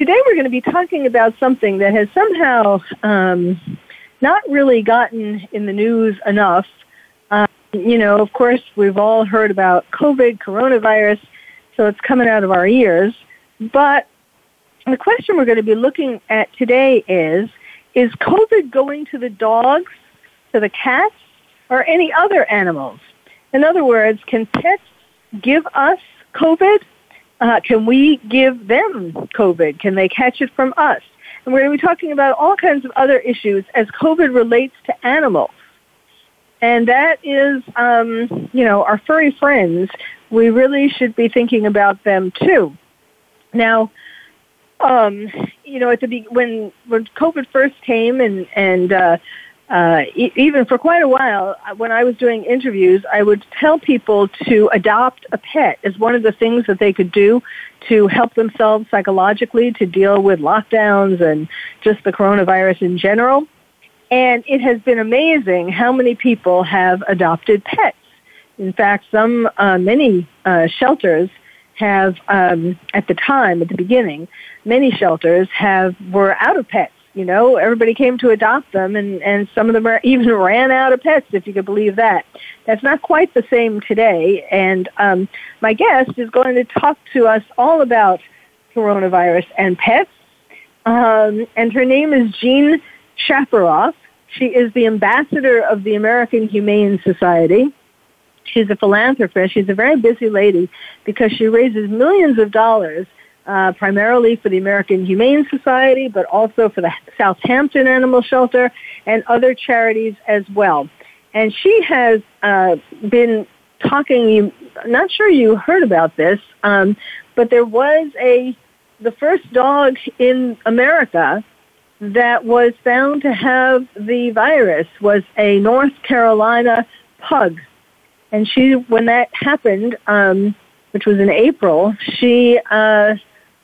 Today we're going to be talking about something that has somehow um, not really gotten in the news enough. Um, you know, of course, we've all heard about COVID, coronavirus, so it's coming out of our ears. But the question we're going to be looking at today is, is COVID going to the dogs, to the cats, or any other animals? In other words, can pets give us COVID uh, can we give them COVID? Can they catch it from us? And we're going to be talking about all kinds of other issues as COVID relates to animals. And that is, um, you know, our furry friends. We really should be thinking about them too. Now, um, you know, at the be- when when COVID first came and and uh, uh, e- even for quite a while, uh, when I was doing interviews, I would tell people to adopt a pet as one of the things that they could do to help themselves psychologically to deal with lockdowns and just the coronavirus in general. And it has been amazing how many people have adopted pets. In fact, some, uh, many uh, shelters have, um, at the time, at the beginning, many shelters have were out of pets you know, everybody came to adopt them, and and some of them are, even ran out of pets, if you could believe that. That's not quite the same today. And um, my guest is going to talk to us all about coronavirus and pets. Um, and her name is Jean Shafiroff. She is the ambassador of the American Humane Society. She's a philanthropist. She's a very busy lady because she raises millions of dollars uh, primarily for the American Humane Society, but also for the Southampton Animal Shelter and other charities as well. And she has uh, been talking. You, not sure you heard about this, um, but there was a the first dog in America that was found to have the virus was a North Carolina pug, and she when that happened. Um, which was in April, she uh,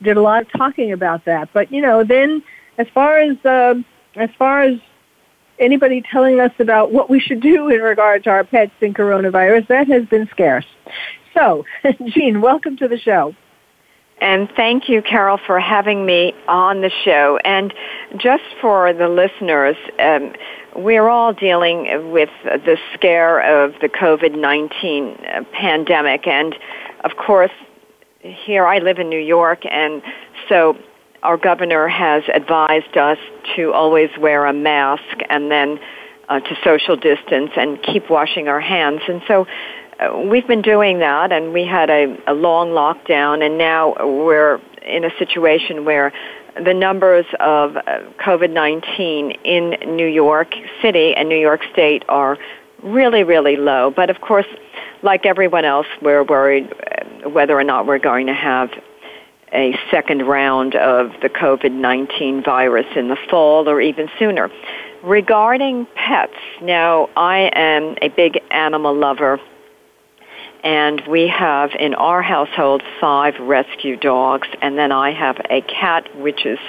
did a lot of talking about that. But you know, then as far as uh, as far as anybody telling us about what we should do in regard to our pets and coronavirus, that has been scarce. So, Jean, welcome to the show. And thank you, Carol, for having me on the show. And just for the listeners, um, we're all dealing with the scare of the COVID 19 pandemic. And of course, here I live in New York, and so our governor has advised us to always wear a mask and then uh, to social distance and keep washing our hands. And so uh, we've been doing that, and we had a, a long lockdown, and now we're in a situation where the numbers of uh, COVID 19 in New York City and New York State are really, really low. But of course, like everyone else, we're worried whether or not we're going to have a second round of the COVID 19 virus in the fall or even sooner. Regarding pets, now I am a big animal lover, and we have in our household five rescue dogs, and then I have a cat which is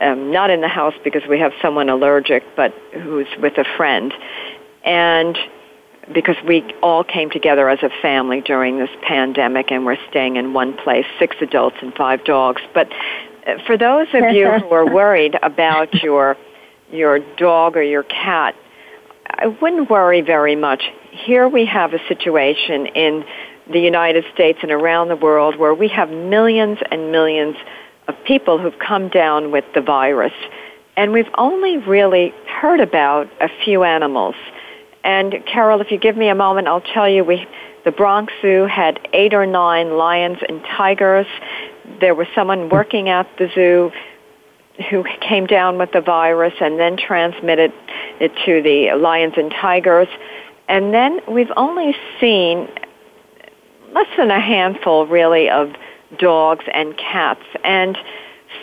um, not in the house because we have someone allergic, but who's with a friend. And because we all came together as a family during this pandemic and we're staying in one place, six adults and five dogs. But uh, for those of you who are worried about your your dog or your cat, I wouldn't worry very much. Here we have a situation in the United States and around the world where we have millions and millions of people who've come down with the virus. And we've only really heard about a few animals. And Carol, if you give me a moment, I'll tell you we the Bronx Zoo had eight or nine lions and tigers. There was someone working at the zoo who came down with the virus and then transmitted it to the lions and tigers. And then we've only seen less than a handful, really, of dogs and cats. And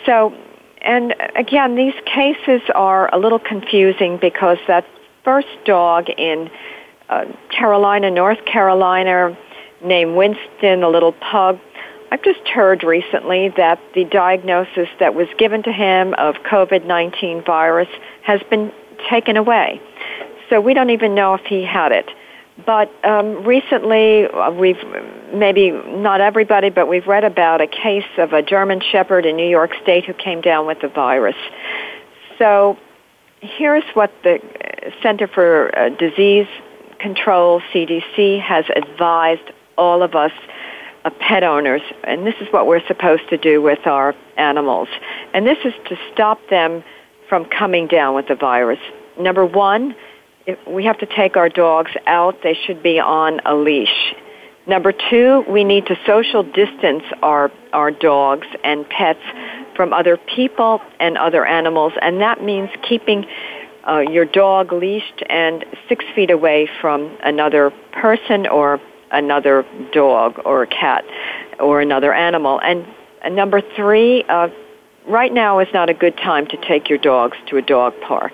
so and again, these cases are a little confusing because that first dog in uh, Carolina, North Carolina, named Winston, a little pug, I've just heard recently that the diagnosis that was given to him of COVID-19 virus has been taken away. So we don't even know if he had it. But um, recently, uh, we've maybe not everybody, but we've read about a case of a German Shepherd in New York State who came down with the virus. So here's what the Center for uh, Disease Control, CDC, has advised all of us uh, pet owners, and this is what we're supposed to do with our animals. And this is to stop them from coming down with the virus. Number one, we have to take our dogs out, they should be on a leash. Number two, we need to social distance our, our dogs and pets from other people and other animals, and that means keeping uh, your dog leashed and six feet away from another person or another dog or a cat or another animal. And, and number three, uh, right now is not a good time to take your dogs to a dog park.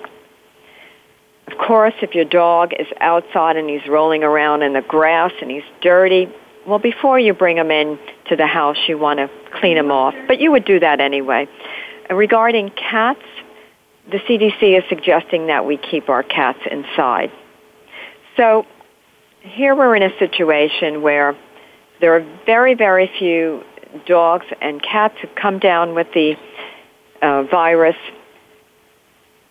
Of course, if your dog is outside and he's rolling around in the grass and he's dirty, well, before you bring him in to the house, you want to clean him off. But you would do that anyway. Regarding cats, the CDC is suggesting that we keep our cats inside. So here we're in a situation where there are very, very few dogs and cats who come down with the uh, virus.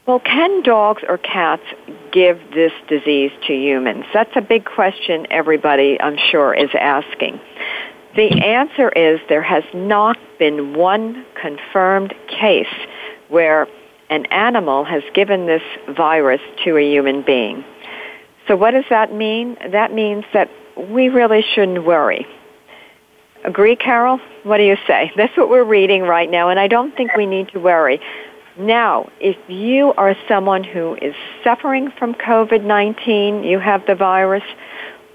Well, can dogs or cats give this disease to humans? That's a big question everybody, I'm sure, is asking. The answer is there has not been one confirmed case where an animal has given this virus to a human being. So what does that mean? That means that we really shouldn't worry. Agree, Carol? What do you say? That's what we're reading right now, and I don't think we need to worry. Now, if you are someone who is suffering from COVID-19, you have the virus,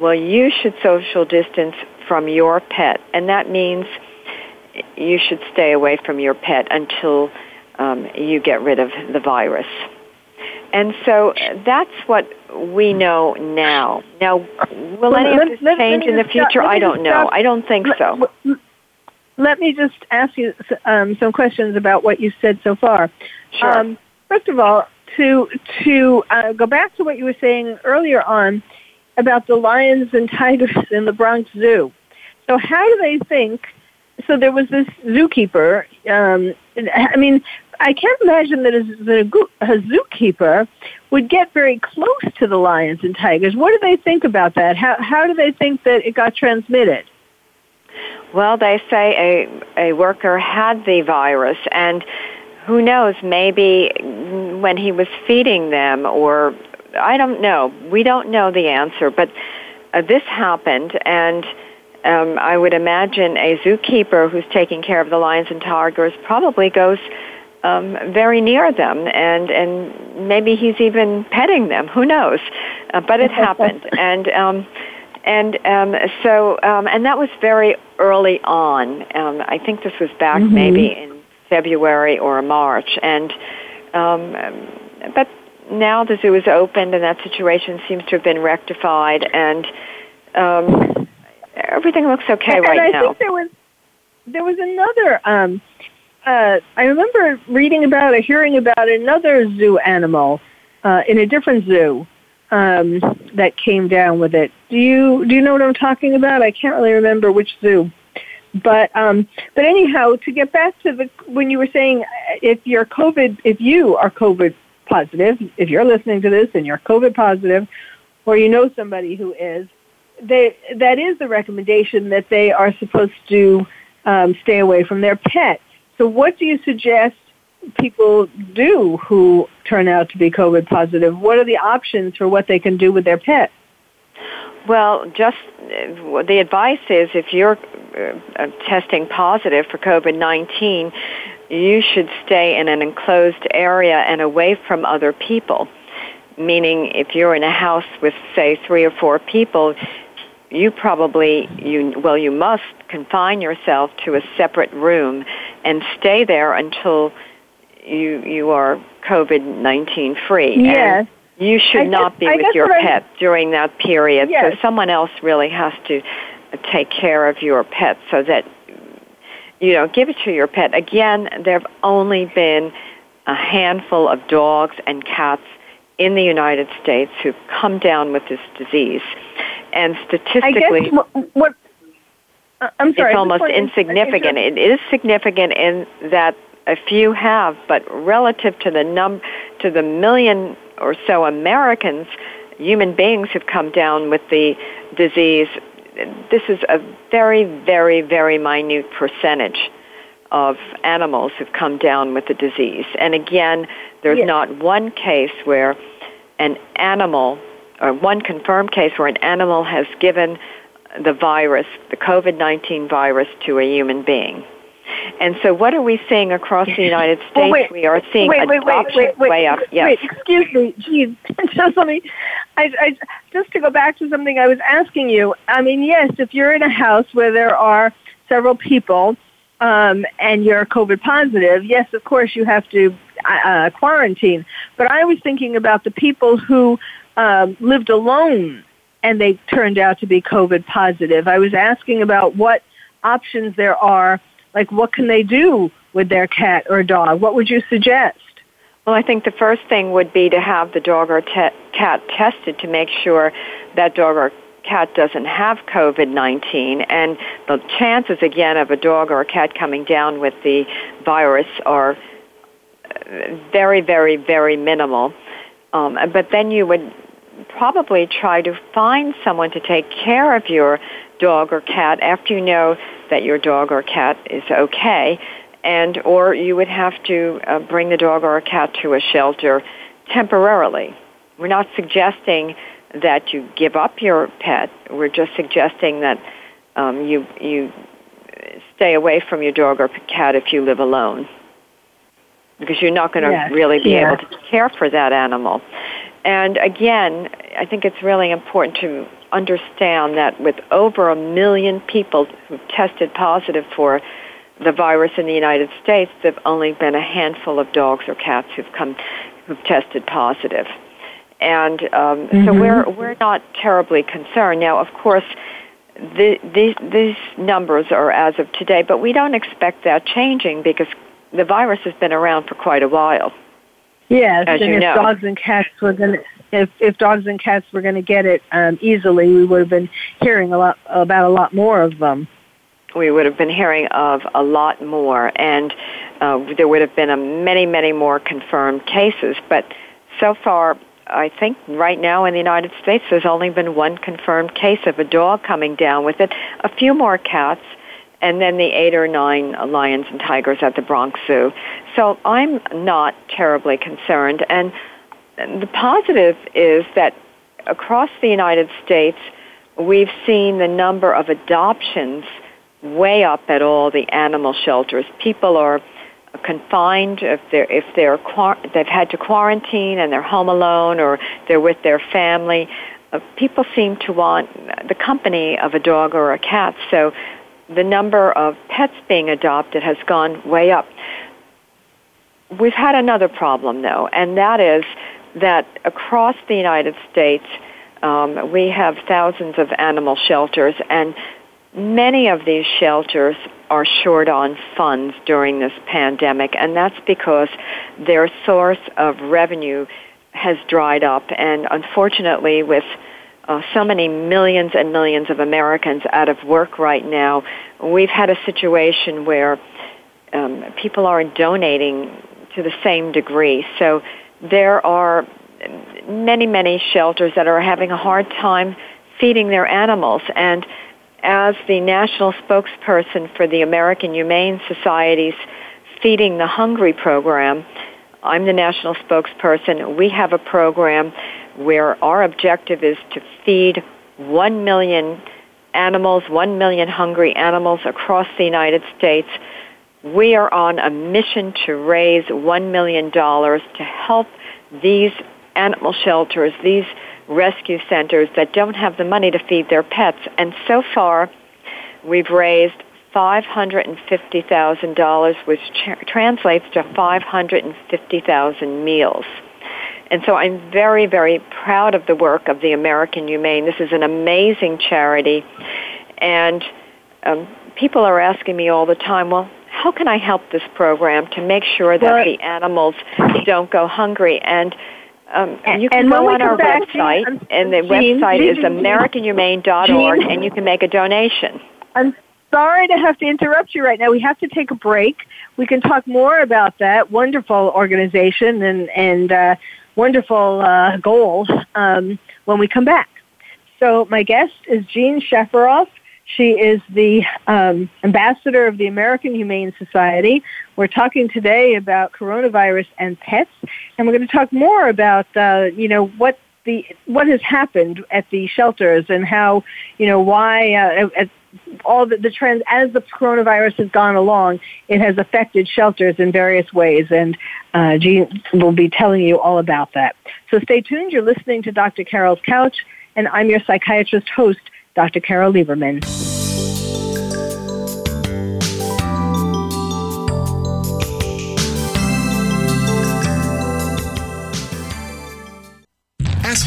well, you should social distance from your pet, and that means you should stay away from your pet until um, you get rid of the virus. And so that's what we know now. Now, will any of this let, change let in the future? I don't know. Stop. I don't think so. Let me just ask you um, some questions about what you said so far. Sure. Um, first of all, to to uh, go back to what you were saying earlier on about the lions and tigers in the Bronx Zoo. So, how do they think? So there was this zookeeper. Um, I mean, I can't imagine that a, a zookeeper would get very close to the lions and tigers. What do they think about that? How, how do they think that it got transmitted? Well, they say a, a worker had the virus, and who knows, maybe when he was feeding them, or I don't know. We don't know the answer, but uh, this happened, and um, I would imagine a zookeeper who's taking care of the lions and tigers probably goes um, very near them, and and maybe he's even petting them. Who knows? Uh, but it happened, and um, and um, so um, and that was very early on. Um, I think this was back mm-hmm. maybe in February or March, and um, but now the zoo is opened, and that situation seems to have been rectified, and um, everything looks okay and, right and I now. Think there was there was another. Um, uh, I remember reading about or hearing about another zoo animal uh, in a different zoo um, that came down with it. Do you do you know what I'm talking about? I can't really remember which zoo. But um, but anyhow, to get back to the when you were saying uh, if you're COVID, if you are COVID positive, if you're listening to this and you're COVID positive, or you know somebody who is, they that is the recommendation that they are supposed to um, stay away from their pet. So what do you suggest people do who turn out to be COVID positive? What are the options for what they can do with their pet? Well, just uh, the advice is if you're uh, testing positive for COVID 19, you should stay in an enclosed area and away from other people. Meaning, if you're in a house with, say, three or four people, you probably you well you must confine yourself to a separate room and stay there until you you are COVID nineteen free. Yes. And you should I not guess- I be with your what I- pet during that period. Yes. So someone else really has to take care of your pet so that you know give it to your pet. Again, there have only been a handful of dogs and cats in the United States who've come down with this disease, and I statistically guess what, what uh, I'm sorry. It's almost insignificant. It is significant in that a few have, but relative to the num to the million or so Americans, human beings who've come down with the disease, this is a very, very, very minute percentage of animals who've come down with the disease. And again, there's Yes. not one case where an animal, or one confirmed case where an animal has given the virus, the COVID 19 virus, to a human being. And so, what are we seeing across the United States? Well, wait, we are seeing wait, adoption wait, wait, way up. Yes. Wait, excuse me, geez, just let me. I, I, just to go back to something I was asking you. I mean, yes, if you're in a house where there are several people um, and you're COVID positive, yes, of course you have to uh, quarantine. But I was thinking about the people who um, lived alone and they turned out to be COVID positive. I was asking about what options there are, like what can they do with their cat or dog? What would you suggest? Well, I think the first thing would be to have the dog or te- cat tested to make sure that dog or cat doesn't have COVID 19. And the chances, again, of a dog or a cat coming down with the virus are uh, very, very, very minimal. Um, but then you would probably try to find someone to take care of your dog or cat after you know that your dog or cat is okay and or you would have to uh, bring the dog or a cat to a shelter temporarily. We're not suggesting that you give up your pet. We're just suggesting that um, you you stay away from your dog or cat if you live alone because you're not going to Yes, really be yeah. able to care for that animal and again, I think it's really important to understand that with over a million people who've tested positive for the virus in the United States, there've only been a handful of dogs or cats who've come who've tested positive. And um, so Mhm. we're we're not terribly concerned. Now, of course, the, these these numbers are as of today, but we don't expect that changing because the virus has been around for quite a while. Yes, As and if know. dogs and cats were going to, if if dogs and cats were going to get it um, easily, we would have been hearing a lot about a lot more of them. we would have been hearing of a lot more, and uh, there would have been a many, many more confirmed cases. But so far, I think right now in the United States, there's only been one confirmed case of a dog coming down with it, a few more cats, and then the eight or nine lions and tigers at the Bronx Zoo. So I'm not terribly concerned. And the positive is that across the United States, we've seen the number of adoptions way up at all the animal shelters. People are confined if they're if they're they've had to quarantine and they're home alone or they're with their family. Uh, people seem to want the company of a dog or a cat. So the number of pets being adopted has gone way up. We've had another problem though, and that is that across the United States, um, we have thousands of animal shelters, and many of these shelters are short on funds during this pandemic, and that's because their source of revenue has dried up. And unfortunately, with uh, so many millions and millions of Americans out of work right now, we've had a situation where um, people aren't donating to the same degree. So there are many, many shelters that are having a hard time feeding their animals. And as the national spokesperson for the American Humane Society's Feeding the Hungry program, I'm the national spokesperson. We have a program where our objective is to feed 1 million animals, 1 million hungry animals across the United States. We are on a mission to raise $1 million to help these animal shelters, these rescue centers that don't have the money to feed their pets. And so far, we've raised $550,000, which tra- translates to 550,000 meals. And so I'm very, very proud of the work of the American Humane. This is an amazing charity. And um, people are asking me all the time, well, how can I help this program to make sure that well, the animals don't go hungry? And um, you can go on our website, and the website is AmericanHumane.org, and you can make a donation. I'm sorry to have to interrupt you right now. We have to take a break. We can talk more about that wonderful organization and and uh, wonderful uh, goal um, when we come back. So my guest is Jean Shafiroff. She is the um, ambassador of the American Humane Society. We're talking today about coronavirus and pets, and we're going to talk more about uh, you know what the what has happened at the shelters and how you know why uh, all the, the trends as the coronavirus has gone along, it has affected shelters in various ways, and uh, Jean will be telling you all about that. So stay tuned. You're listening to Dr. Carol's Couch, and I'm your psychiatrist host. Dr. Carol Lieberman.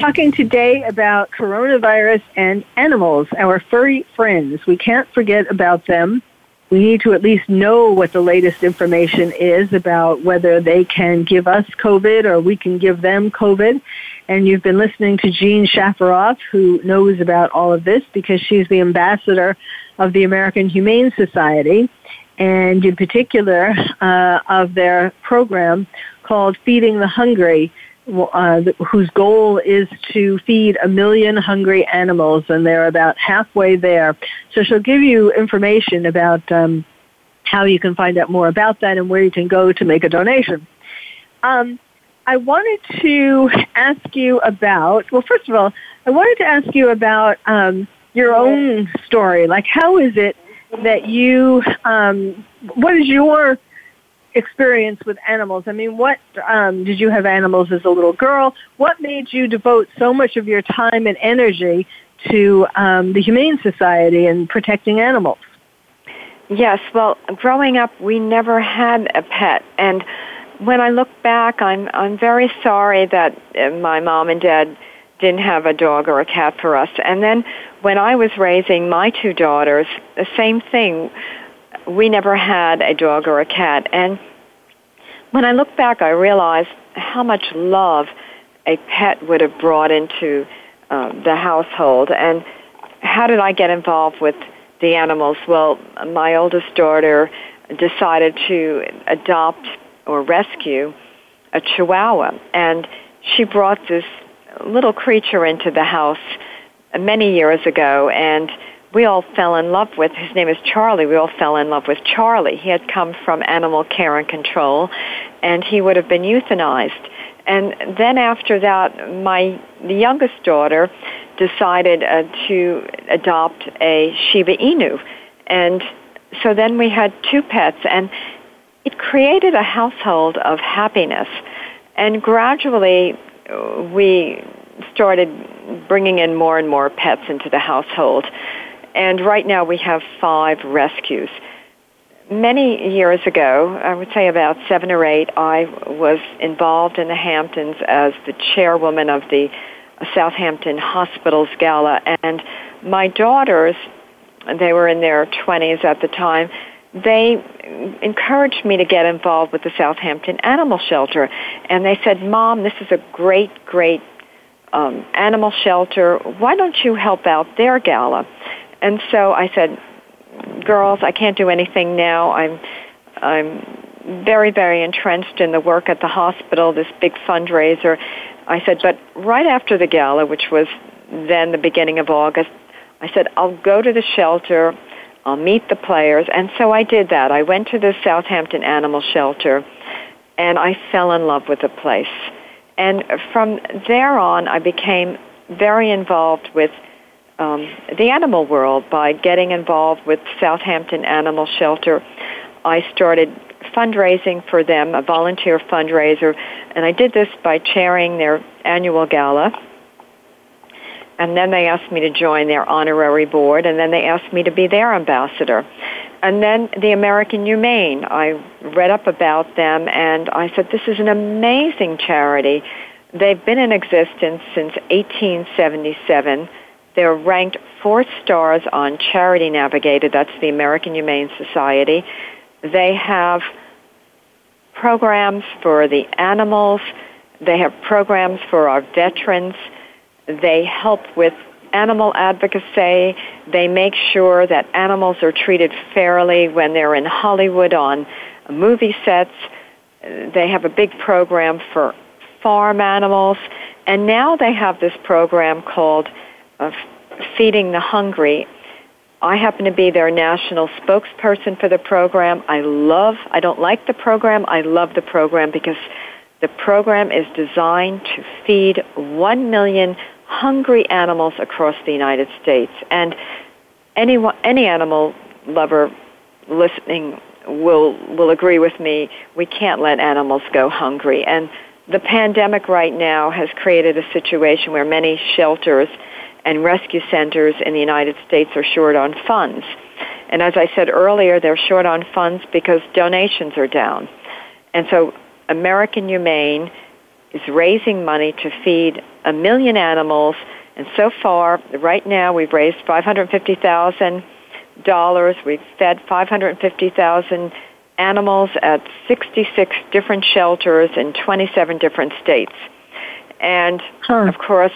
talking today about coronavirus and animals, our furry friends. We can't forget about them. We need to at least know what the latest information is about whether they can give us COVID or we can give them COVID. And you've been listening to Jean Shafiroff, who knows about all of this because she's the ambassador of the American Humane Society and in particular uh, of their program called Feeding the Hungry, uh, whose goal is to feed a million hungry animals, and they're about halfway there. So she'll give you information about um, how you can find out more about that and where you can go to make a donation. Um, I wanted to ask you about, well, first of all, I wanted to ask you about um, your own story. Like, how is it that you, um, what is your experience with animals. I mean, what um, did you have animals as a little girl? What made you devote so much of your time and energy to um, the Humane Society and protecting animals? Yes, well, growing up, we never had a pet, and when I look back, I'm I'm very sorry that uh, my mom and dad didn't have a dog or a cat for us. And then when I was raising my two daughters, the same thing. We never had a dog or a cat, and when I look back, I realize how much love a pet would have brought into uh, the household. And how did I get involved with the animals? Well, my oldest daughter decided to adopt or rescue a chihuahua, and she brought this little creature into the house many years ago, and we all fell in love with. His name is Charlie. We all fell in love with Charlie. He had come from animal care and control, and he would have been euthanized. And then after that, my the youngest daughter decided uh, to adopt a Shiba Inu, and so then we had two pets, and it created a household of happiness. And gradually, uh, we started bringing in more and more pets into the household. And right now we have five rescues. Many years ago, I would say about seven or eight, I was involved in the Hamptons as the chairwoman of the Southampton Hospitals Gala. And my daughters, they were in their 20s at the time, they encouraged me to get involved with the Southampton Animal Shelter. And they said, Mom, this is a great, great um, animal shelter. Why don't you help out their gala? And so I said, girls, I can't do anything now. I'm, I'm very, very entrenched in the work at the hospital, this big fundraiser. I said, but right after the gala, which was then the beginning of August, I said, I'll go to the shelter I'll meet the players. And so I did that. I went to the Southampton Animal Shelter and I fell in love with the place. And from there on, I became very involved with um, the animal world by getting involved with Southampton Animal Shelter. I started fundraising for them, a volunteer fundraiser, and I did this by chairing their annual gala and then they asked me to join their honorary board, and then they asked me to be their ambassador. And then the American Humane, I read up about them, and I said, this is an amazing charity. They've been in existence since 1877. They're ranked four stars on Charity Navigator, that's the American Humane Society. They have programs for the animals, they have programs for our veterans they help with animal advocacy. They make sure that animals are treated fairly when they're in Hollywood on movie sets. They have a big program for farm animals. And now they have this program called uh, Feeding the Hungry. I happen to be their national spokesperson for the program. I love, I don't like the program, I love the program because the program is designed to feed 1 million hungry animals across the United States. And any, any animal lover listening will, will agree with me, we can't let animals go hungry. And the pandemic right now has created a situation where many shelters and rescue centers in the United States are short on funds. And as I said earlier, they're short on funds because donations are down. And so American Humane is raising money to feed a million animals. And so far, right now, we've raised $550,000. We've fed 550,000 animals at 66 different shelters in 27 different states. And of course,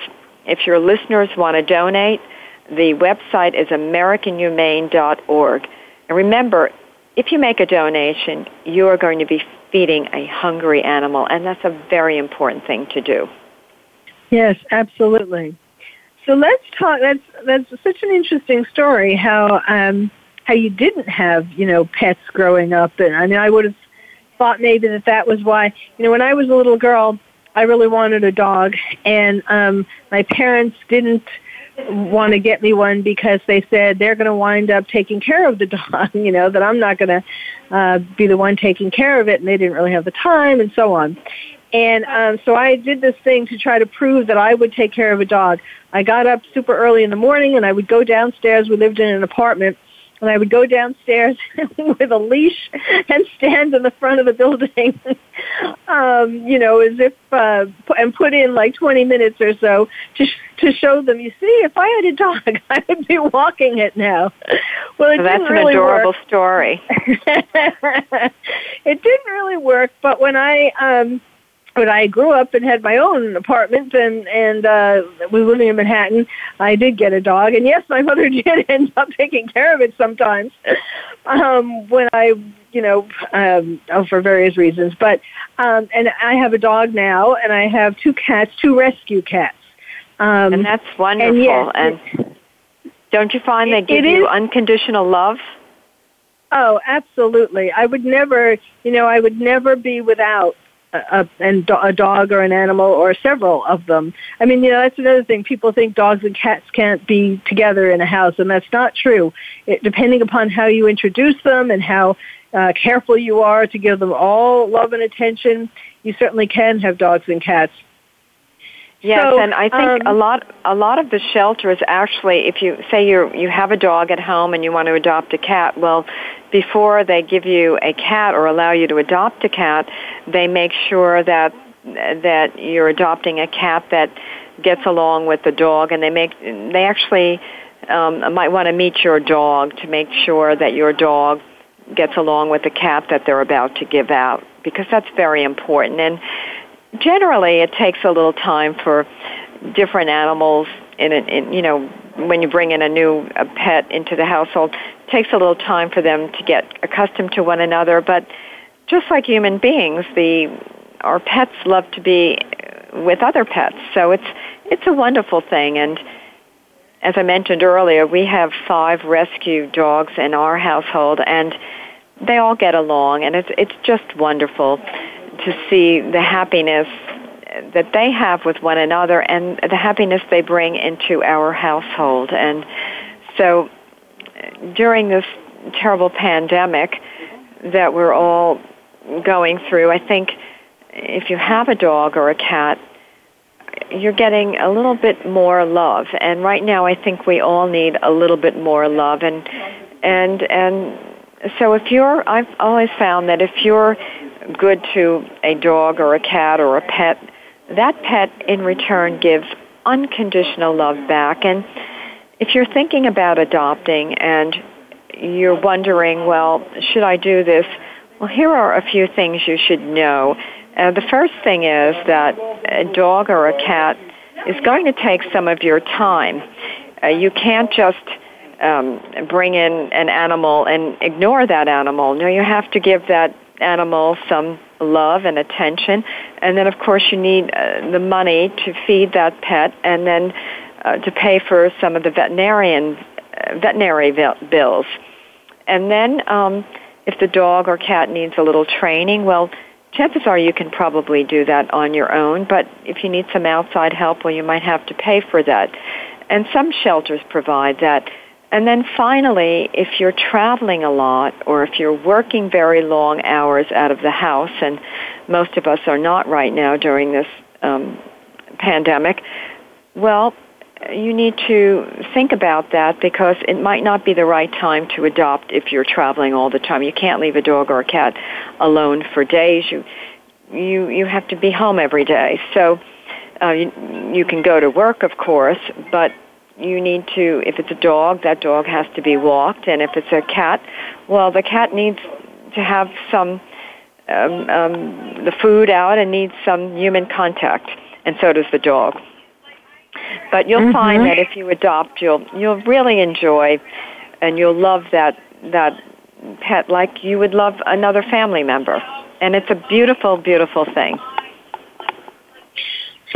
if your listeners want to donate, the website is americanhumane.org. And remember, if you make a donation, you are going to be feeding a hungry animal, and that's a very important thing to do. Yes, absolutely. So let's talk. That's that's such an interesting story. How um, how you didn't have you know pets growing up, and I mean I would have thought maybe that that was why you know when I was a little girl I really wanted a dog, and um, my parents didn't want to get me one because they said they're going to wind up taking care of the dog, you know, that I'm not going to uh, be the one taking care of it, and they didn't really have the time, and so on. And um, so I did this thing to try to prove that I would take care of a dog. I got up super early in the morning, and I would go downstairs. We lived in an apartment, and I would go downstairs with a leash and stand in the front of the building, um, you know, as if uh, and put in like 20 minutes or so to to show them. You see, if I had a dog, I would be walking it now. Well, it so that's really an adorable work. story. it didn't really work, but when I um but I grew up and had my own apartment and and uh we were living in Manhattan. I did get a dog and yes, my mother did end up taking care of it sometimes. um when I you know, um oh, for various reasons. But um and I have a dog now and I have two cats, two rescue cats. Um and that's wonderful. And, yes, and don't you find they give you is, unconditional love? Oh, absolutely. I would never, you know, I would never be without a, and a dog or an animal or several of them. I mean, you know, that's another thing. People think dogs and cats can't be together in a house, and that's not true. It, depending upon how you introduce them and how uh, careful you are to give them all love and attention, you certainly can have dogs and cats. Yes, so, and I think um, a lot a lot of the shelters actually, if you say you you have a dog at home and you want to adopt a cat, well, before they give you a cat or allow you to adopt a cat, they make sure that that you're adopting a cat that gets along with the dog, and they make they actually um, might want to meet your dog to make sure that your dog gets along with the cat that they're about to give out because that's very important. And generally it takes a little time for different animals in, a, in you know when you bring in a new a pet into the household it takes a little time for them to get accustomed to one another. But just like human beings the our pets love to be with other pets. So it's it's a wonderful thing. And as I mentioned earlier, we have five rescue dogs in our household, and they all get along, and it's it's just wonderful to see the happiness that they have with one another and the happiness they bring into our household. And so during this terrible pandemic that we're all going through, I think if you have a dog or a cat, you're getting a little bit more love. And right now I think we all need a little bit more love and and and so if you're I've always found that if you're good to a dog or a cat or a pet, that pet in return gives unconditional love back. And if you're thinking about adopting and you're wondering, well, should I do this? Well, here are a few things you should know. Uh, the first thing is that a dog or a cat is going to take some of your time. Uh, you can't just um, bring in an animal and ignore that animal. No, you have to give that animal some love and attention. And then, of course, you need uh, the money to feed that pet and then uh, to pay for some of the veterinarian uh, veterinary bills. And then, um, if the dog or cat needs a little training, well, chances are you can probably do that on your own. But if you need some outside help, well, you might have to pay for that. And some shelters provide that. And then finally, if you're traveling a lot or if you're working very long hours out of the house, and most of us are not right now during this um, pandemic, well, you need to think about that because it might not be the right time to adopt if you're traveling all the time. You can't leave a dog or a cat alone for days. You you you have to be home every day. So uh, you, you can go to work, of course, but you need to, if it's a dog, that dog has to be walked, and if it's a cat, well, the cat needs to have some um, um, the food out and needs some human contact, and so does the dog. But you'll mm-hmm. find that if you adopt, you'll you'll really enjoy, and you'll love that that pet like you would love another family member, and it's a beautiful, beautiful thing.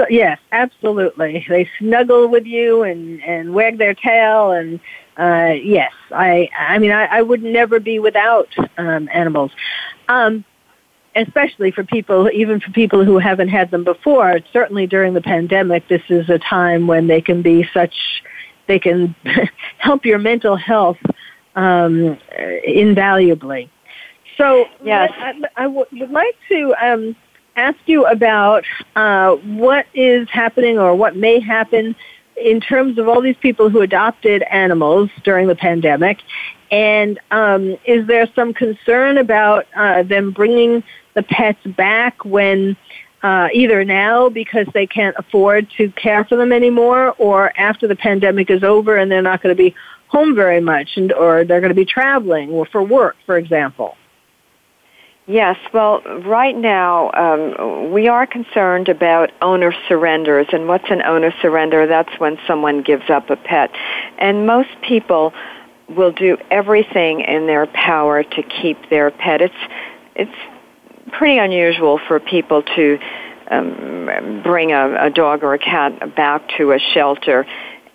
Yes, absolutely. They snuggle with you and and wag their tail and uh yes, I I mean I, I would never be without um animals. Um especially for people even for people who haven't had them before. Certainly during the pandemic this is a time when they can be such they can help your mental health um, invaluably. So, yes, I, I would like to um, ask you about uh, what is happening or what may happen in terms of all these people who adopted animals during the pandemic. And um, is there some concern about uh, them bringing the pets back when uh, either now because they can't afford to care for them anymore, or after the pandemic is over and they're not going to be home very much, and or they're going to be traveling or for work, for example? Yes, well, right now um, we are concerned about owner surrenders. And what's an owner surrender? That's when someone gives up a pet. And most people will do everything in their power to keep their pet. It's, it's pretty unusual for people to um, bring a, a dog or a cat back to a shelter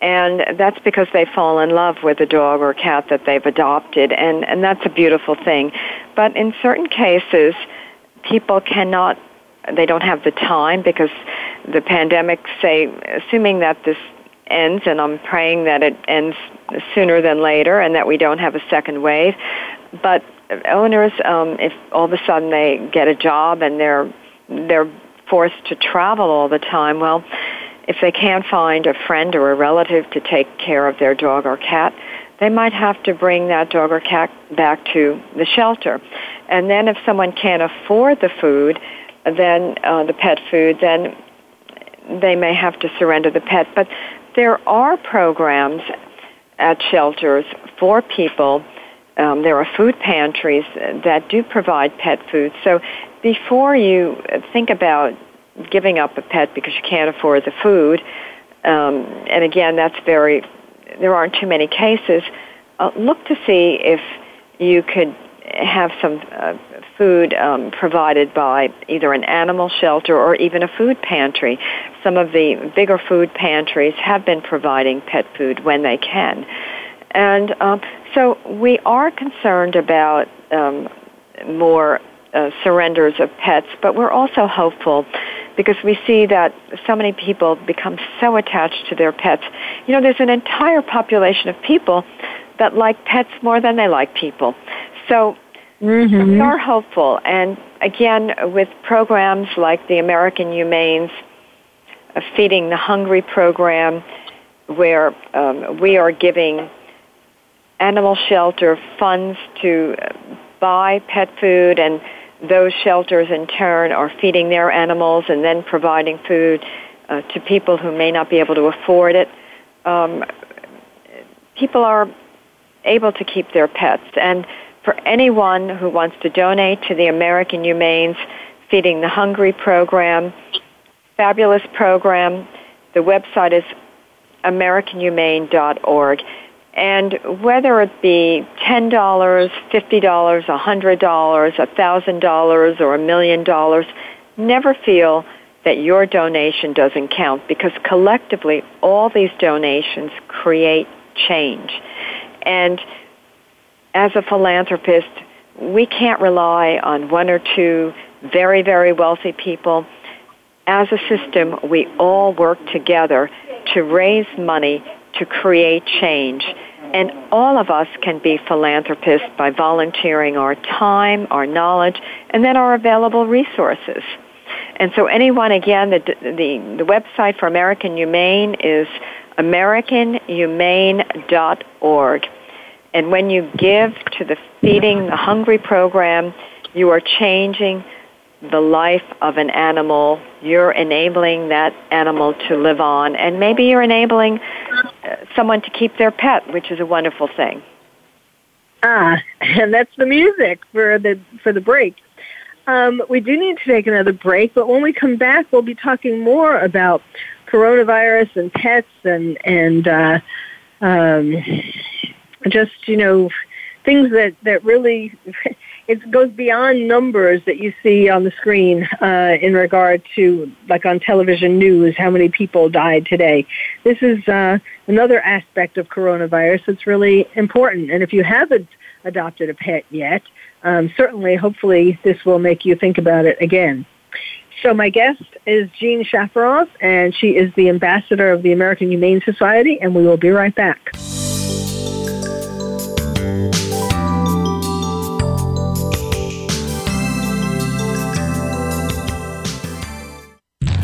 and that's because they fall in love with a dog or cat that they've adopted. And and that's a beautiful thing. But in certain cases people cannot they don't have the time because the pandemic say assuming that this ends and I'm praying that it ends sooner than later and that we don't have a second wave. But owners um if all of a sudden they get a job and they're they're forced to travel all the time well if they can't find a friend or a relative to take care of their dog or cat, they might have to bring that dog or cat back to the shelter. And then if someone can't afford the food, then uh, the pet food, then they may have to surrender the pet. But there are programs at shelters for people. Um, there are food pantries that do provide pet food. So before you think about giving up a pet because you can't afford the food. Um, and again, that's very, there aren't too many cases. Uh, look to see if you could have some uh, food um, provided by either an animal shelter or even a food pantry. Some of the bigger food pantries have been providing pet food when they can. And um, so we are concerned about um, more uh, surrenders of pets, but we're also hopeful because we see that so many people become so attached to their pets. You know, there's an entire population of people that like pets more than they like people. So mm-hmm. we are hopeful. And again, with programs like the American Humane's uh, Feeding the Hungry program, where um, we are giving animal shelter funds to buy pet food and those shelters in turn are feeding their animals and then providing food uh, to people who may not be able to afford it. Um, people are able to keep their pets. And for anyone who wants to donate to the American Humane's Feeding the Hungry program, fabulous program. The website is americanhumane.org. And whether it be $10, $50, $100, $1,000, or a million dollars, never feel that your donation doesn't count because collectively all these donations create change. And as a philanthropist, we can't rely on one or two very, very wealthy people. As a system, we all work together to raise money to create change. And all of us can be philanthropists by volunteering our time, our knowledge, and then our available resources. And so anyone, again, the, the, the website for American Humane is americanhumane.org. And when you give to the Feeding the Hungry program, you are changing the life of an animal. You're enabling that animal to live on, and maybe you're enabling uh, someone to keep their pet, which is a wonderful thing. Ah, and that's the music for the for the break. Um, we do need to take another break, but when we come back, we'll be talking more about coronavirus and pets and and uh, um, just you know things that that really it goes beyond numbers that you see on the screen uh, in regard to, like on television news, how many people died today. This is uh, another aspect of coronavirus that's really important. And if you haven't adopted a pet yet, um, certainly, hopefully, this will make you think about it again. So my guest is Jean Shafiroff, and she is the ambassador of the American Humane Society, and we will be right back.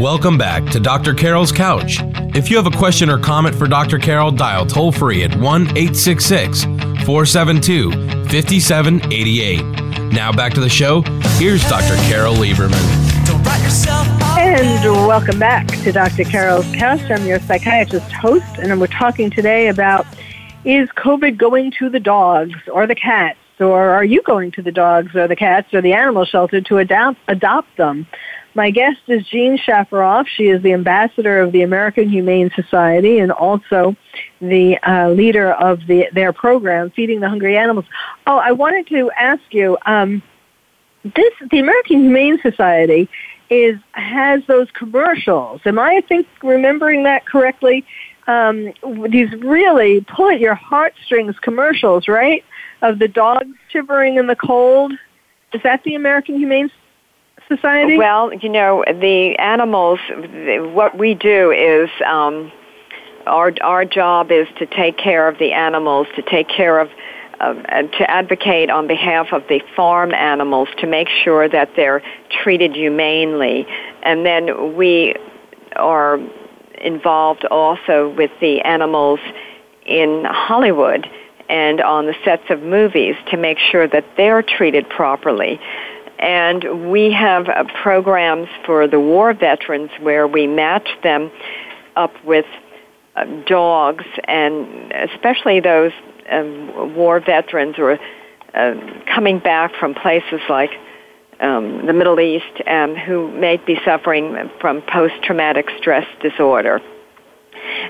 Welcome back to Dr. Carol's Couch. If you have a question or comment for Dr. Carol, dial toll free at 1 866 472 5788. Now back to the show. Here's Dr. Carol Lieberman. And welcome back to Dr. Carol's Couch. I'm your psychiatrist host, and we're talking today about is COVID going to the dogs or the cats, or are you going to the dogs or the cats or the animal shelter to adopt, adopt them? My guest is Jean Shafiroff. She is the ambassador of the American Humane Society and also the uh, leader of the, their program, Feeding the Hungry Animals. Oh, I wanted to ask you, um, this the American Humane Society is has those commercials. Am I think remembering that correctly? Um, these really pull at your heartstrings commercials, right? Of the dogs shivering in the cold. Is that the American Humane Society? Well, you know, the animals, what we do is um, our, our job is to take care of the animals, to take care of, uh, to advocate on behalf of the farm animals to make sure that they're treated humanely. And then we are involved also with the animals in Hollywood and on the sets of movies to make sure that they're treated properly. And we have uh, programs for the war veterans where we match them up with uh, dogs, and especially those um, war veterans or uh, coming back from places like um, the Middle East um, who may be suffering from post traumatic stress disorder.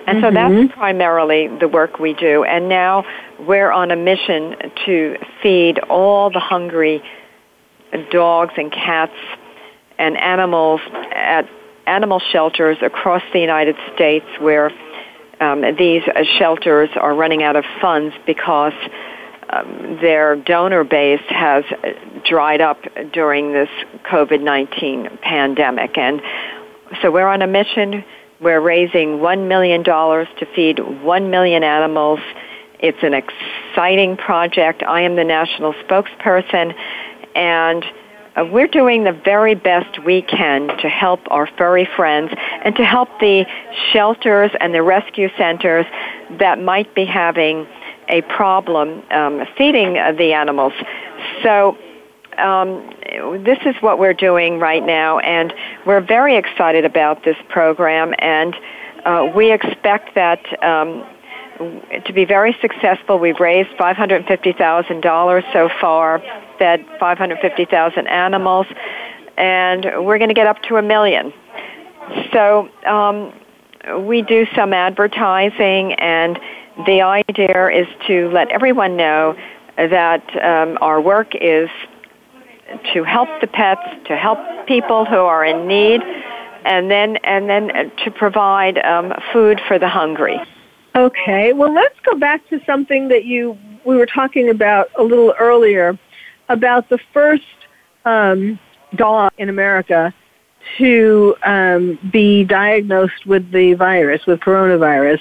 And mm-hmm. so that's primarily the work we do. And now we're on a mission to feed all the hungry dogs and cats and animals at animal shelters across the United States where um, these uh, shelters are running out of funds because um, their donor base has dried up during this COVID 19 pandemic. And so we're on a mission. We're raising $1 million to feed 1 million animals. It's an exciting project. I am the national spokesperson, and uh, we're doing the very best we can to help our furry friends and to help the shelters and the rescue centers that might be having a problem um, feeding uh, the animals. So um, this is what we're doing right now, and we're very excited about this program, and uh, we expect that um, to be very successful. We've raised $550,000 so far, fed 550,000 animals, and we're going to get up to a million. So um, we do some advertising, and the idea is to let everyone know that um, our work is to help the pets, to help people who are in need, and then and then to provide um, food for the hungry. Okay, well, let's go back to something that you we were talking about a little earlier about the first um, dog in America to um, be diagnosed with the virus, with coronavirus.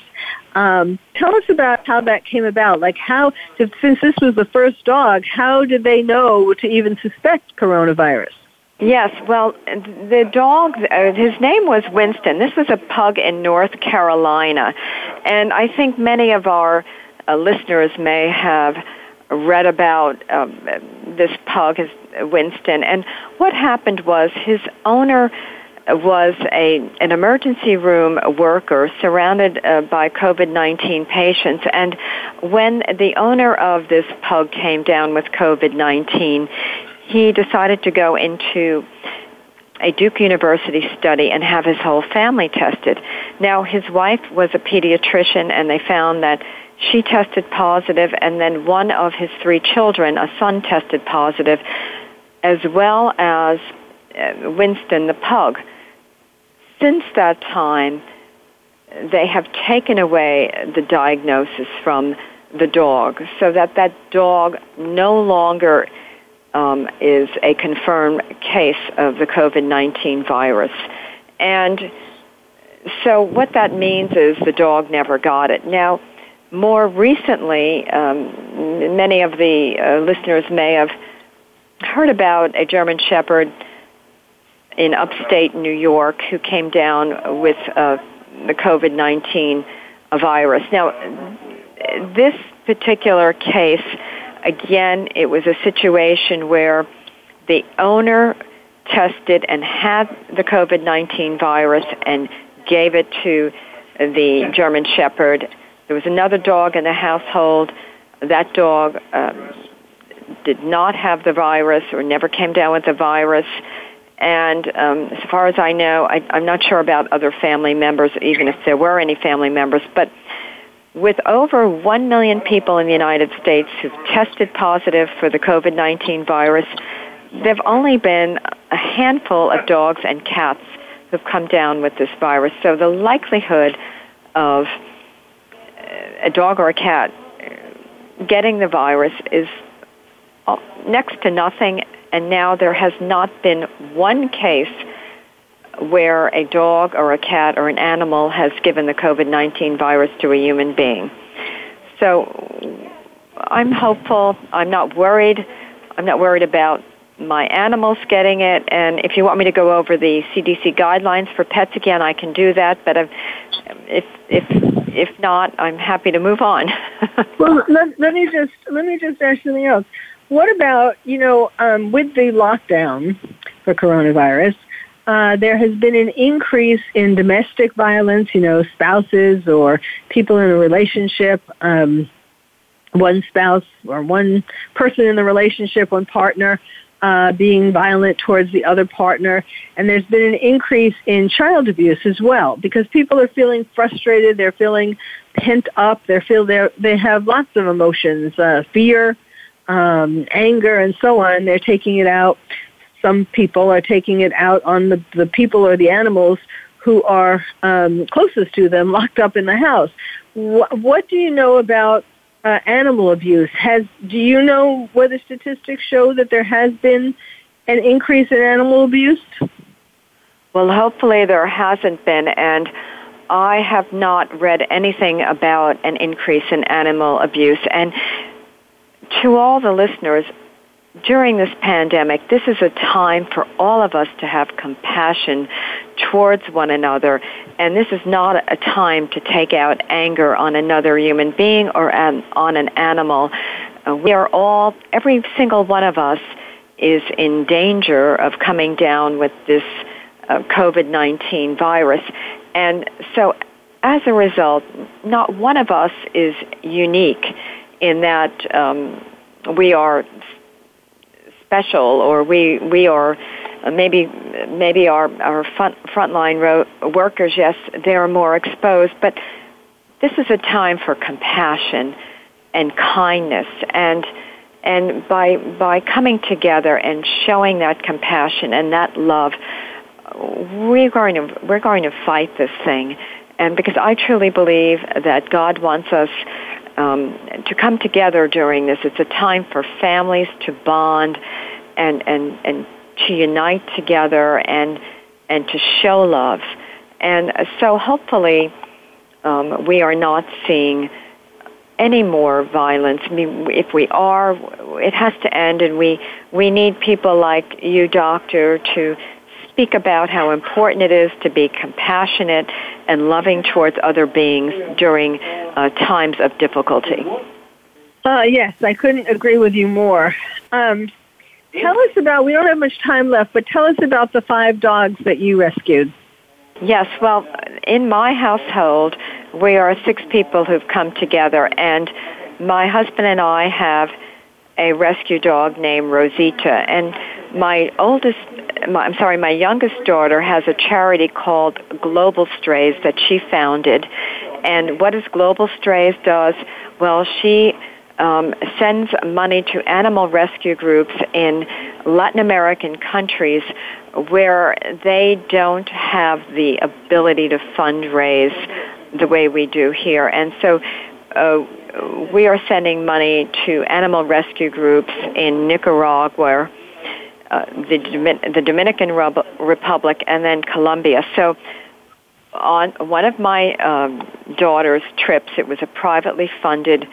Um, tell us about how that came about. Like, how, since this was the first dog, how did they know to even suspect coronavirus? Yes, well, the dog, uh, his name was Winston. This was a pug in North Carolina. And I think many of our uh, listeners may have read about um, this pug, Winston. And what happened was his owner was a an emergency room worker surrounded uh, by COVID-19 patients and when the owner of this pug came down with COVID-19 he decided to go into a Duke University study and have his whole family tested. Now, his wife was a pediatrician, and they found that she tested positive, and then one of his three children, a son, tested positive, as well as uh, Winston the pug. Since that time, they have taken away the diagnosis from the dog so that that dog no longer um, is a confirmed case of the COVID-19 virus. And so what that means is the dog never got it. Now, more recently, um, many of the uh, listeners may have heard about a German Shepherd in upstate New York who came down with uh, the COVID 19 virus. Now, this particular case again, it was a situation where the owner tested and had the COVID 19 virus and gave it to the German Shepherd. There was another dog in the household. That dog um, did not have the virus or never came down with the virus. And um, as far as I know, I, I'm not sure about other family members, even if there were any family members, but with over 1 million people in the United States who've tested positive for the COVID 19 virus, there have only been a handful of dogs and cats who've come down with this virus. So the likelihood of a dog or a cat getting the virus is next to nothing, and now there has not been one case where a dog or a cat or an animal has given the COVID 19 virus to a human being. So I'm hopeful. I'm not worried. I'm not worried about my animals getting it. And if you want me to go over the CDC guidelines for pets again, I can do that. But if if if not, I'm happy to move on. well, let, let me just let me just ask something else. What about you know um, with the lockdown for coronavirus? uh, there has been an increase in domestic violence, you know, spouses or people in a relationship, um, one spouse or one person in the relationship, one partner, uh, being violent towards the other partner. And there's been an increase in child abuse as well because people are feeling frustrated, they're feeling pent up, they feel they they have lots of emotions, uh, fear, um, anger, and so on. They're taking it out some people are taking it out on the, the people or the animals who are um, closest to them locked up in the house. What, what do you know about uh, animal abuse? Has do you know whether statistics show that there has been an increase in animal abuse? Well, hopefully there hasn't been, and I have not read anything about an increase in animal abuse. And to all the listeners, during this pandemic, this is a time for all of us to have compassion towards one another. And this is not a time to take out anger on another human being or on an animal. Uh, we are all, every single one of us is in danger of coming down with this uh, COVID 19 virus. And so, as a result, not one of us is unique in that um, we are special or we, we are maybe maybe our, our front, frontline ro- workers, yes, they are more exposed, but this is a time for compassion and kindness and and by by coming together and showing that compassion and that love we're going to we're going to fight this thing. And because I truly believe that God wants us um, to come together during this it's a time for families to bond and and and to unite together and and to show love and so hopefully um, we are not seeing any more violence. I mean, if we are, it has to end, and we we need people like you, doctor, to speak about how important it is to be compassionate and loving towards other beings during uh, times of difficulty. Uh, yes, I couldn't agree with you more. Um, tell us about, we don't have much time left, but tell us about the five dogs that you rescued. Yes, well, in my household, we are six people who've come together, and my husband and I have a rescue dog named Rosita, and my oldest, my, I'm sorry, my youngest daughter has a charity called Global Strays that she founded, and what does Global Strays does? Well, she um, sends money to animal rescue groups in Latin American countries where they don't have the ability to fundraise the way we do here. And so uh, we are sending money to animal rescue groups in Nicaragua, uh, the, the Dominican Republic, and then Colombia. So on one of my um, daughter's trips, it was a privately funded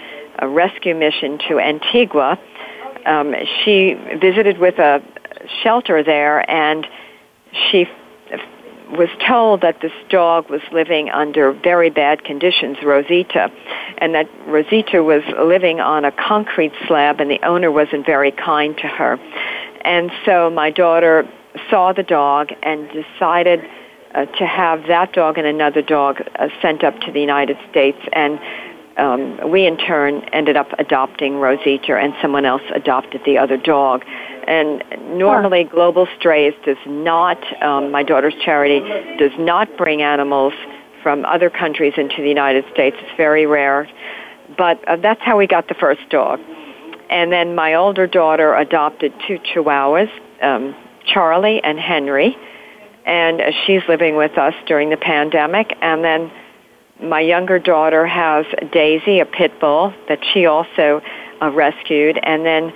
uh, rescue mission to Antigua. Um, she visited with a shelter there, and she was told that this dog was living under very bad conditions, Rosita, and that Rosita was living on a concrete slab and the owner wasn't very kind to her. And so my daughter saw the dog and decided uh, to have that dog and another dog uh, sent up to the United States and um, we in turn ended up adopting Rosita and someone else adopted the other dog. And normally, Global Strays does not, um, my daughter's charity, does not bring animals from other countries into the United States. It's very rare. But uh, that's how we got the first dog. And then my older daughter adopted two Chihuahuas, um, Charlie and Henry. And uh, she's living with us during the pandemic. And then my younger daughter has Daisy, a pit bull that she also uh, rescued. And then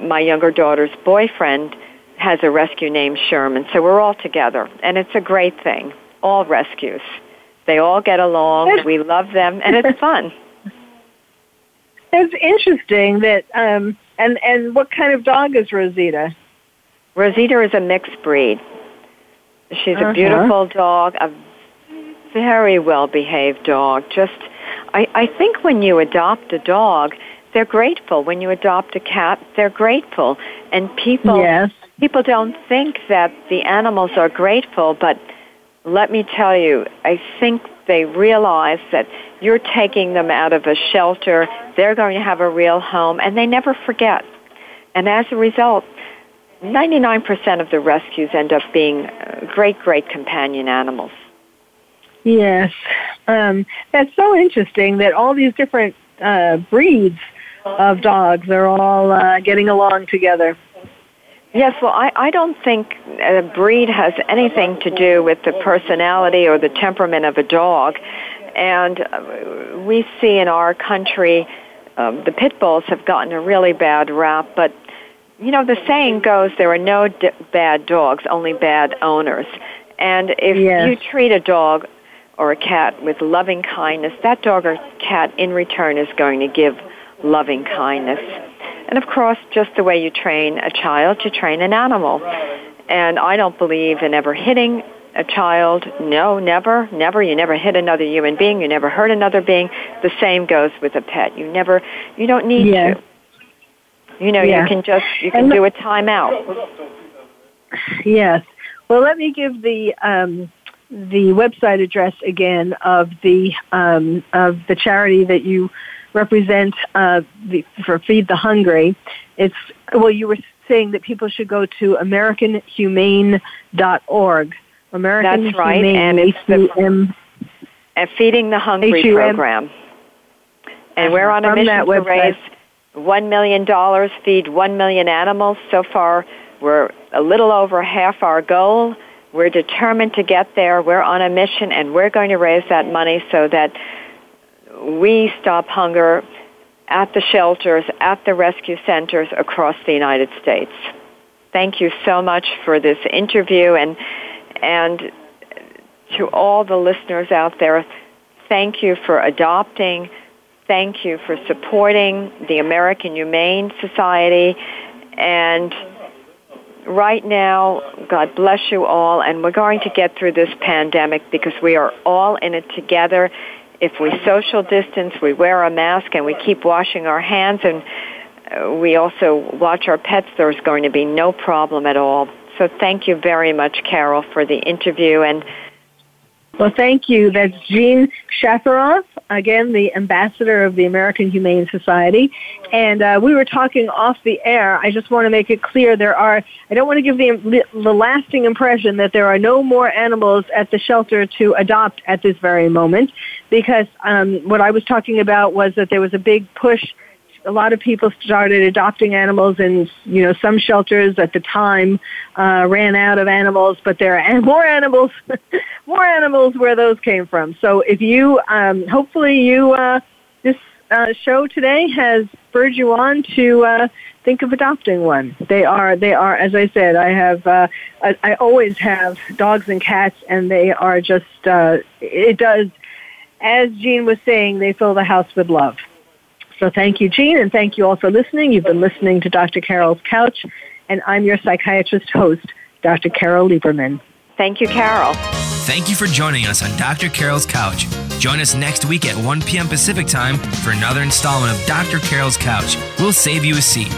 my younger daughter's boyfriend has a rescue named Sherman. So we're all together, and it's a great thing. All rescues. They all get along. We love them, and it's fun. It's interesting that, um, and and what kind of dog is Rosita? Rosita is a mixed breed. She's uh-huh. a beautiful dog, a very well behaved dog. Just, I, I think when you adopt a dog, they're grateful. When you adopt a cat, they're grateful. And people yes. people don't think that the animals are grateful, but let me tell you, I think they realize that you're taking them out of a shelter, they're going to have a real home, and they never forget. And as a result, 99% of the rescues end up being uh, great, great companion animals. Yes. Um, that's so interesting that all these different uh, breeds of dogs. They're all uh, getting along together. Yes, well, I, I don't think a breed has anything to do with the personality or the temperament of a dog. And uh, we see in our country um, the pit bulls have gotten a really bad rap, but you know, the saying goes there are no d- bad dogs, only bad owners. And if yes. you treat a dog or a cat with loving kindness, that dog or cat in return is going to give loving kindness. And of course, just the way you train a child, you train an animal. And I don't believe in ever hitting a child. No, never, never. You never hit another human being. You never hurt another being. The same goes with a pet. You never, you don't need yes. to. You know, Yeah. you can just you can And- do a timeout. Yes. Well, let me give the um, the website address again of the um, of the charity that you represent uh, the, for Feed the Hungry. It's well, you were saying that people should go to AmericanHumane.org. American That's right, Humane, and it's the- H-U-M A Feeding the Hungry H-U-M. program. And we're on a mission to website. raise $1 million, feed 1 million animals. So far, we're a little over half our goal. We're determined to get there. We're on a mission, and we're going to raise that money so that we stop hunger at the shelters, at the rescue centers across the United States. Thank you so much for this interview and and to all the listeners out there, thank you for adopting. Thank you for supporting the American Humane Society. And right now, God bless you all. And we're going to get through this pandemic because we are all in it together. If we social distance, we wear a mask, and we keep washing our hands, and uh, we also watch our pets, there's going to be no problem at all. So thank you very much, Carol, for the interview. And Well, thank you. That's Jean Shafiroff, again, the ambassador of the American Humane Society. And uh, we were talking off the air. I just want to make it clear there are, I don't want to give the, the lasting impression that there are no more animals at the shelter to adopt at this very moment, because um, what I was talking about was that there was a big push a lot of people started adopting animals and you know some shelters at the time uh, ran out of animals but there are more animals more animals where those came from. So if you um, hopefully you uh, this uh, show today has spurred you on to uh, think of adopting one. They are they are as i said i have uh, I, I always have dogs and cats and they are just uh, it does as jean was saying they fill the house with love so thank you, Jean, and thank you all for listening. You've been listening to Dr. Carol's Couch, and I'm your psychiatrist host, Dr. Carol Lieberman. thank you, Carol. Thank you for joining us on Dr. Carol's Couch. Join us next week at 1 p.m. Pacific Time for another installment of Dr. Carol's Couch. We'll save you a seat.